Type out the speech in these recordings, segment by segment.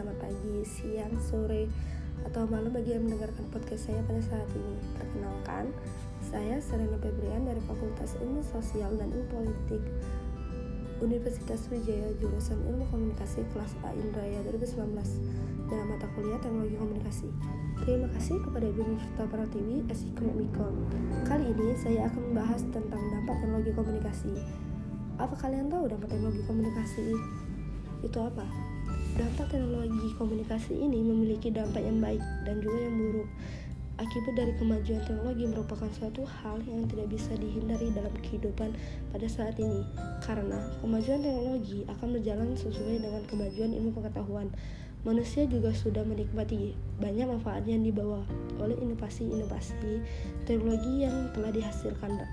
selamat pagi, siang, sore, atau malam bagi yang mendengarkan podcast saya pada saat ini. Perkenalkan, saya Serena Febrian dari Fakultas Ilmu Sosial dan Ilmu Politik Universitas Wijaya jurusan Ilmu Komunikasi kelas A Indraya 2019 dalam mata kuliah Teknologi Komunikasi. Terima kasih kepada Ibu Miftah Pratiwi, Esikomikon. Kali ini saya akan membahas tentang dampak teknologi komunikasi. Apa kalian tahu dampak teknologi komunikasi itu apa? Dampak teknologi komunikasi ini memiliki dampak yang baik dan juga yang buruk. Akibat dari kemajuan teknologi merupakan suatu hal yang tidak bisa dihindari dalam kehidupan pada saat ini, karena kemajuan teknologi akan berjalan sesuai dengan kemajuan ilmu pengetahuan. Manusia juga sudah menikmati banyak manfaat yang dibawa oleh inovasi-inovasi teknologi yang telah dihasilkan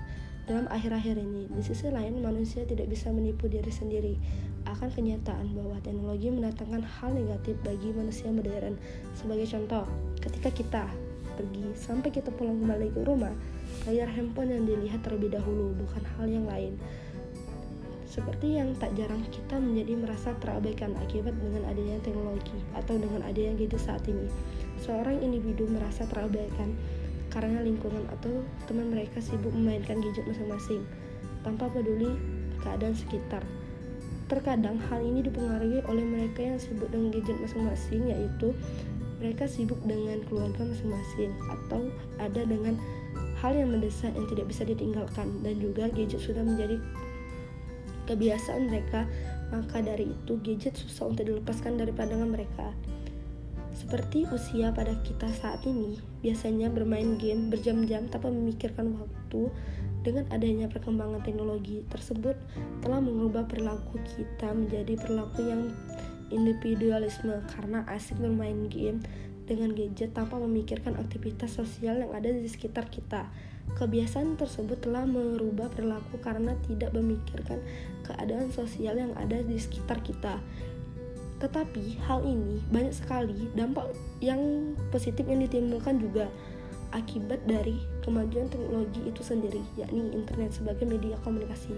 dalam akhir-akhir ini. Di sisi lain, manusia tidak bisa menipu diri sendiri akan kenyataan bahwa teknologi mendatangkan hal negatif bagi manusia modern. Sebagai contoh, ketika kita pergi sampai kita pulang kembali ke rumah, layar handphone yang dilihat terlebih dahulu, bukan hal yang lain. Seperti yang tak jarang kita menjadi merasa terabaikan akibat dengan adanya teknologi atau dengan adanya gadget saat ini. Seorang individu merasa terabaikan karena lingkungan atau teman mereka sibuk memainkan gadget masing-masing tanpa peduli keadaan sekitar. Terkadang hal ini dipengaruhi oleh mereka yang sibuk dengan gadget masing-masing yaitu mereka sibuk dengan keluarga masing-masing atau ada dengan hal yang mendesak yang tidak bisa ditinggalkan dan juga gadget sudah menjadi kebiasaan mereka maka dari itu gadget susah untuk dilepaskan dari pandangan mereka. Seperti usia pada kita saat ini, biasanya bermain game berjam-jam tanpa memikirkan waktu. Dengan adanya perkembangan teknologi tersebut telah mengubah perilaku kita menjadi perilaku yang individualisme karena asik bermain game dengan gadget tanpa memikirkan aktivitas sosial yang ada di sekitar kita. Kebiasaan tersebut telah merubah perilaku karena tidak memikirkan keadaan sosial yang ada di sekitar kita. Tetapi hal ini banyak sekali dampak yang positif yang ditimbulkan juga akibat dari kemajuan teknologi itu sendiri, yakni internet sebagai media komunikasi.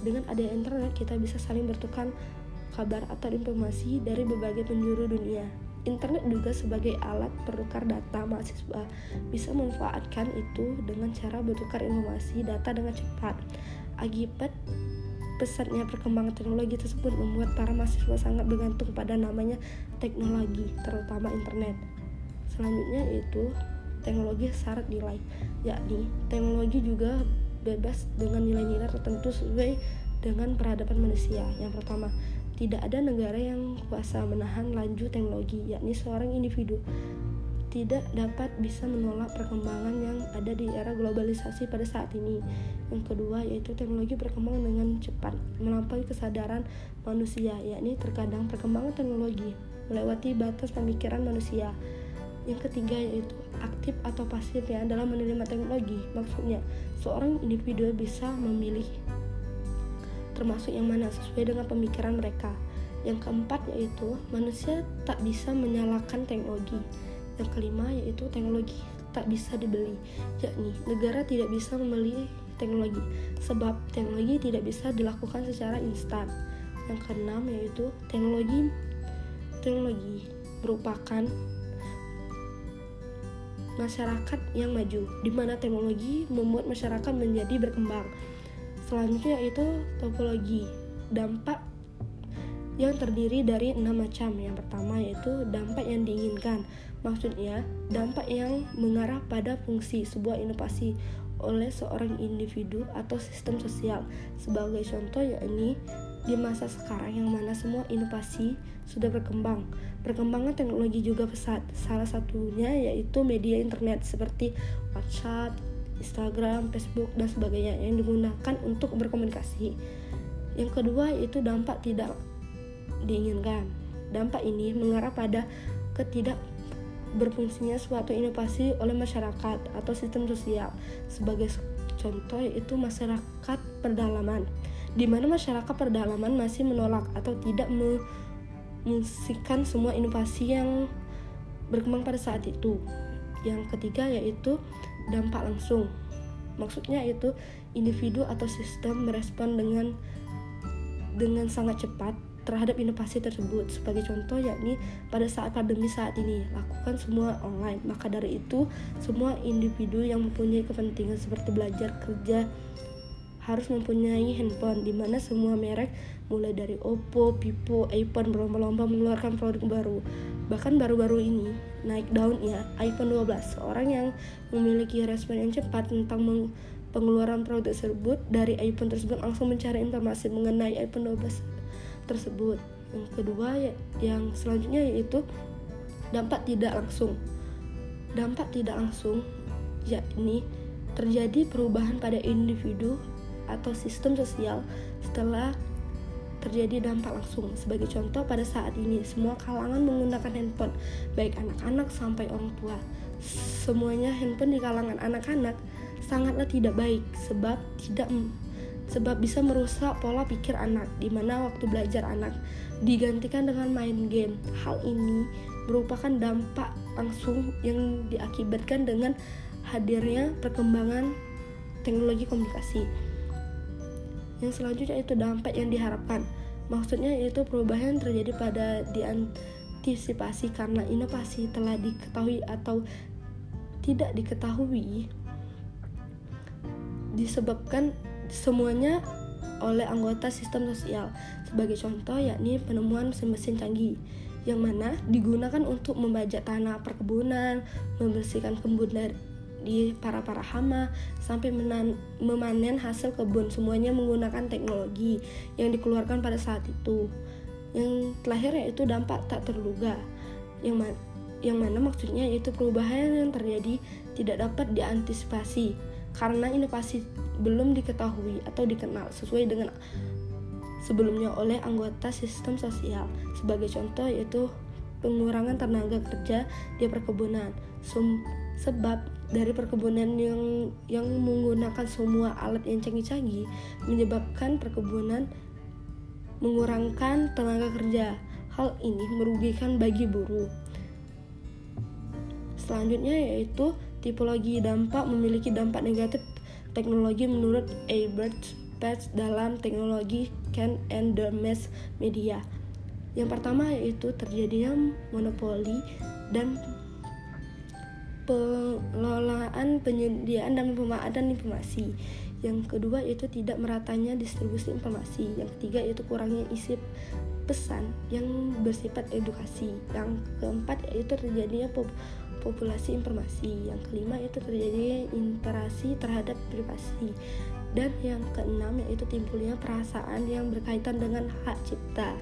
Dengan adanya internet, kita bisa saling bertukar kabar atau informasi dari berbagai penjuru dunia. Internet juga sebagai alat pertukar data mahasiswa bisa memanfaatkan itu dengan cara bertukar informasi data dengan cepat. Akibat pesatnya perkembangan teknologi tersebut membuat para mahasiswa sangat bergantung pada namanya teknologi, terutama internet. Selanjutnya yaitu teknologi syarat nilai, yakni teknologi juga bebas dengan nilai-nilai tertentu sesuai dengan peradaban manusia. Yang pertama, tidak ada negara yang kuasa menahan laju teknologi, yakni seorang individu tidak dapat bisa menolak perkembangan yang ada di era globalisasi pada saat ini. Yang kedua yaitu teknologi berkembang dengan cepat, melampaui kesadaran manusia, yakni terkadang perkembangan teknologi melewati batas pemikiran manusia. Yang ketiga yaitu aktif atau pasif yang dalam menerima teknologi. Maksudnya, seorang individu bisa memilih termasuk yang mana sesuai dengan pemikiran mereka. Yang keempat yaitu manusia tak bisa menyalakan teknologi. Yang kelima yaitu teknologi tak bisa dibeli, yakni negara tidak bisa membeli teknologi sebab teknologi tidak bisa dilakukan secara instan. Yang keenam yaitu teknologi teknologi merupakan masyarakat yang maju, di mana teknologi membuat masyarakat menjadi berkembang. Selanjutnya yaitu topologi, dampak yang terdiri dari enam macam. Yang pertama yaitu dampak yang diinginkan, Maksudnya, dampak yang mengarah pada fungsi sebuah inovasi oleh seorang individu atau sistem sosial. Sebagai contoh yakni di masa sekarang yang mana semua inovasi sudah berkembang. Perkembangan teknologi juga pesat. Salah satunya yaitu media internet seperti WhatsApp, Instagram, Facebook, dan sebagainya yang digunakan untuk berkomunikasi. Yang kedua yaitu dampak tidak diinginkan. Dampak ini mengarah pada ketidak berfungsinya suatu inovasi oleh masyarakat atau sistem sosial. Sebagai contoh yaitu masyarakat pedalaman, di mana masyarakat pedalaman masih menolak atau tidak memusikan semua inovasi yang berkembang pada saat itu. Yang ketiga yaitu dampak langsung. Maksudnya itu individu atau sistem merespon dengan dengan sangat cepat terhadap inovasi tersebut. Sebagai contoh yakni pada saat pandemi saat ini, lakukan semua online. Maka dari itu, semua individu yang mempunyai kepentingan seperti belajar, kerja harus mempunyai handphone di mana semua merek mulai dari Oppo, Vivo, iPhone berlomba-lomba mengeluarkan produk baru. Bahkan baru-baru ini naik daun ya iPhone 12. Seorang yang memiliki respon yang cepat tentang pengeluaran produk tersebut dari iPhone tersebut langsung mencari informasi mengenai iPhone 12 tersebut. Yang kedua ya, yang selanjutnya yaitu dampak tidak langsung. Dampak tidak langsung yakni terjadi perubahan pada individu atau sistem sosial setelah terjadi dampak langsung. Sebagai contoh, pada saat ini semua kalangan menggunakan handphone, baik anak-anak sampai orang tua. Semuanya handphone di kalangan anak-anak sangatlah tidak baik sebab tidak sebab bisa merusak pola pikir anak di mana waktu belajar anak digantikan dengan main game. Hal ini merupakan dampak langsung yang diakibatkan dengan hadirnya perkembangan teknologi komunikasi. Yang selanjutnya itu dampak yang diharapkan. Maksudnya itu perubahan terjadi pada diantisipasi karena inovasi telah diketahui atau tidak diketahui disebabkan semuanya oleh anggota sistem sosial. Sebagai contoh yakni penemuan mesin-mesin canggih yang mana digunakan untuk membajak tanah perkebunan, membersihkan kebun dari di para-para hama sampai menan, memanen hasil kebun semuanya menggunakan teknologi yang dikeluarkan pada saat itu. Yang terakhir yaitu dampak tak terduga yang mana yang mana maksudnya yaitu perubahan yang terjadi tidak dapat diantisipasi karena inovasi belum diketahui atau dikenal sesuai dengan sebelumnya oleh anggota sistem sosial. Sebagai contoh yaitu pengurangan tenaga kerja di perkebunan. Sum sebab dari perkebunan yang yang menggunakan semua alat yang canggih-canggih menyebabkan perkebunan mengurangkan tenaga kerja. Hal ini merugikan bagi buruh. Selanjutnya yaitu tipologi dampak memiliki dampak negatif teknologi menurut Albert Page dalam teknologi Can and the Mass Media. Yang pertama yaitu terjadinya monopoli dan pengelolaan penyediaan dan pemanfaatan informasi. Yang kedua itu tidak meratanya distribusi informasi. Yang ketiga itu kurangnya isi pesan yang bersifat edukasi. Yang keempat yaitu terjadinya populasi informasi. Yang kelima itu terjadinya interaksi terhadap privasi. Dan yang keenam yaitu timbulnya perasaan yang berkaitan dengan hak cipta.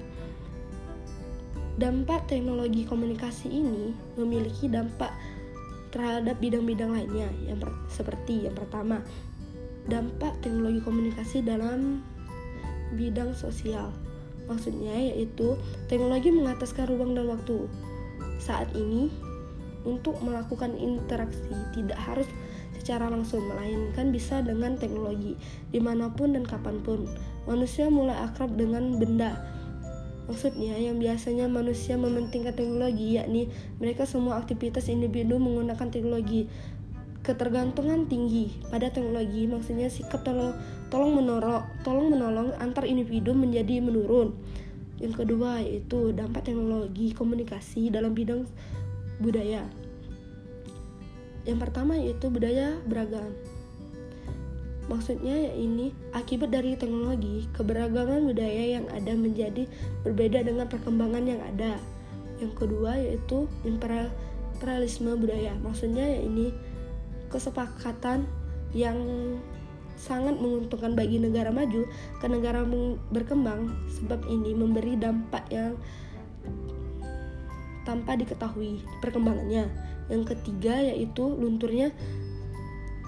Dampak teknologi komunikasi ini memiliki dampak terhadap bidang-bidang lainnya yang per, seperti yang pertama dampak teknologi komunikasi dalam bidang sosial maksudnya yaitu teknologi mengataskan ruang dan waktu saat ini untuk melakukan interaksi tidak harus secara langsung melainkan bisa dengan teknologi di mana pun dan kapan pun manusia mulai akrab dengan benda Maksudnya yang biasanya manusia mementingkan teknologi yakni mereka semua aktivitas individu menggunakan teknologi. Ketergantungan tinggi pada teknologi maksudnya sikap tolong tolong menolong tolong menolong antar individu menjadi menurun. Yang kedua yaitu dampak teknologi komunikasi dalam bidang budaya. Yang pertama yaitu budaya beragam. Maksudnya ya ini akibat dari teknologi, keberagaman budaya yang ada menjadi berbeda dengan perkembangan yang ada. Yang kedua yaitu imperialisme budaya. Maksudnya ya ini kesepakatan yang sangat menguntungkan bagi negara maju ke negara berkembang sebab ini memberi dampak yang tanpa diketahui perkembangannya. Yang ketiga yaitu lunturnya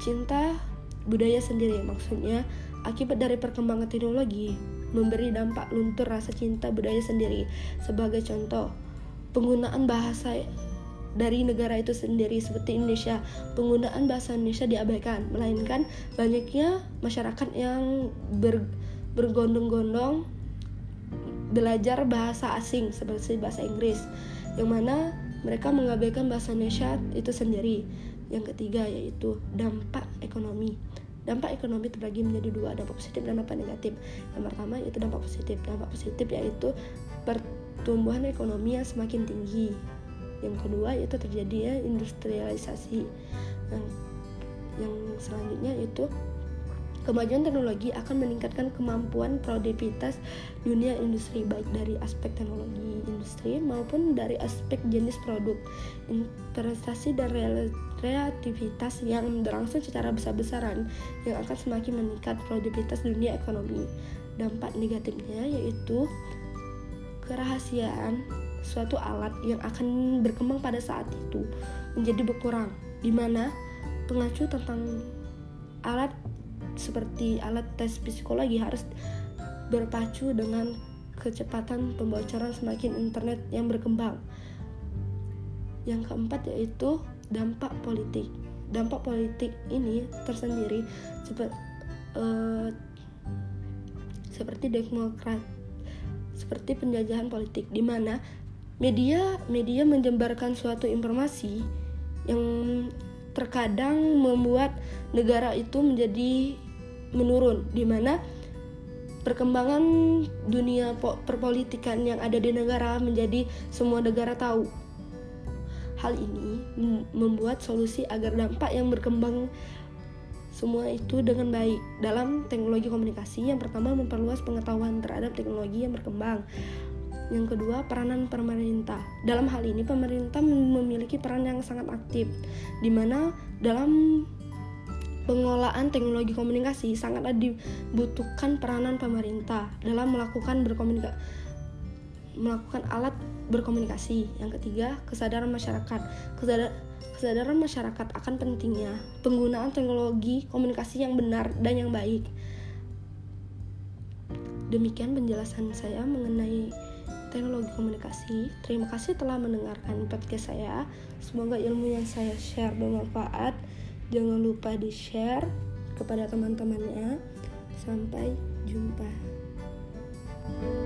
cinta budaya sendiri maksudnya akibat dari perkembangan teknologi memberi dampak luntur rasa cinta budaya sendiri. Sebagai contoh penggunaan bahasa dari negara itu sendiri seperti Indonesia penggunaan bahasa Indonesia diabaikan. Melainkan banyaknya masyarakat yang ber, bergondong-gondong belajar bahasa asing seperti bahasa Inggris yang mana mereka mengabaikan bahasa Indonesia itu sendiri. Yang ketiga yaitu dampak ekonomi. dampak ekonomi terbagi menjadi dua dampak positif dan dampak negatif. Yang pertama itu dampak positif. Dampak positif yaitu pertumbuhan ekonomi yang semakin tinggi. Yang kedua itu terjadinya industrialisasi. Yang yang selanjutnya itu Kemajuan teknologi akan meningkatkan kemampuan produktivitas dunia industri baik dari aspek teknologi industri maupun dari aspek jenis produk, investasi dan kreativitas yang berlangsung secara besar-besaran yang akan semakin meningkat produktivitas dunia ekonomi. Dampak negatifnya yaitu kerahasiaan suatu alat yang akan berkembang pada saat itu menjadi berkurang, di mana pengacu tentang alat seperti alat tes psikologi harus berpacu dengan kecepatan pembocoran semakin internet yang berkembang. Yang keempat yaitu dampak politik. Dampak politik ini tersendiri seperti uh, seperti demokrat seperti penjajahan politik di mana media media menjembarkan suatu informasi yang terkadang membuat negara itu menjadi menurun di mana perkembangan dunia perpolitikan yang ada di negara menjadi semua negara tahu. Hal ini membuat solusi agar dampak yang berkembang semua itu dengan baik dalam teknologi komunikasi. Yang pertama memperluas pengetahuan terhadap teknologi yang berkembang. Yang kedua, peranan pemerintah. Dalam hal ini, pemerintah memiliki peran yang sangat aktif, di mana dalam pengelolaan teknologi komunikasi sangatlah dibutuhkan peranan pemerintah dalam melakukan berkomunikasi melakukan alat berkomunikasi. Yang ketiga, kesadaran masyarakat. Kesadar, kesadaran masyarakat akan pentingnya penggunaan teknologi komunikasi yang benar dan yang baik. Demikian penjelasan saya mengenai teknologi komunikasi. Terima kasih telah mendengarkan podcast saya. Semoga ilmu yang saya share bermanfaat. Jangan lupa di-share kepada teman-temannya. Sampai jumpa. thank you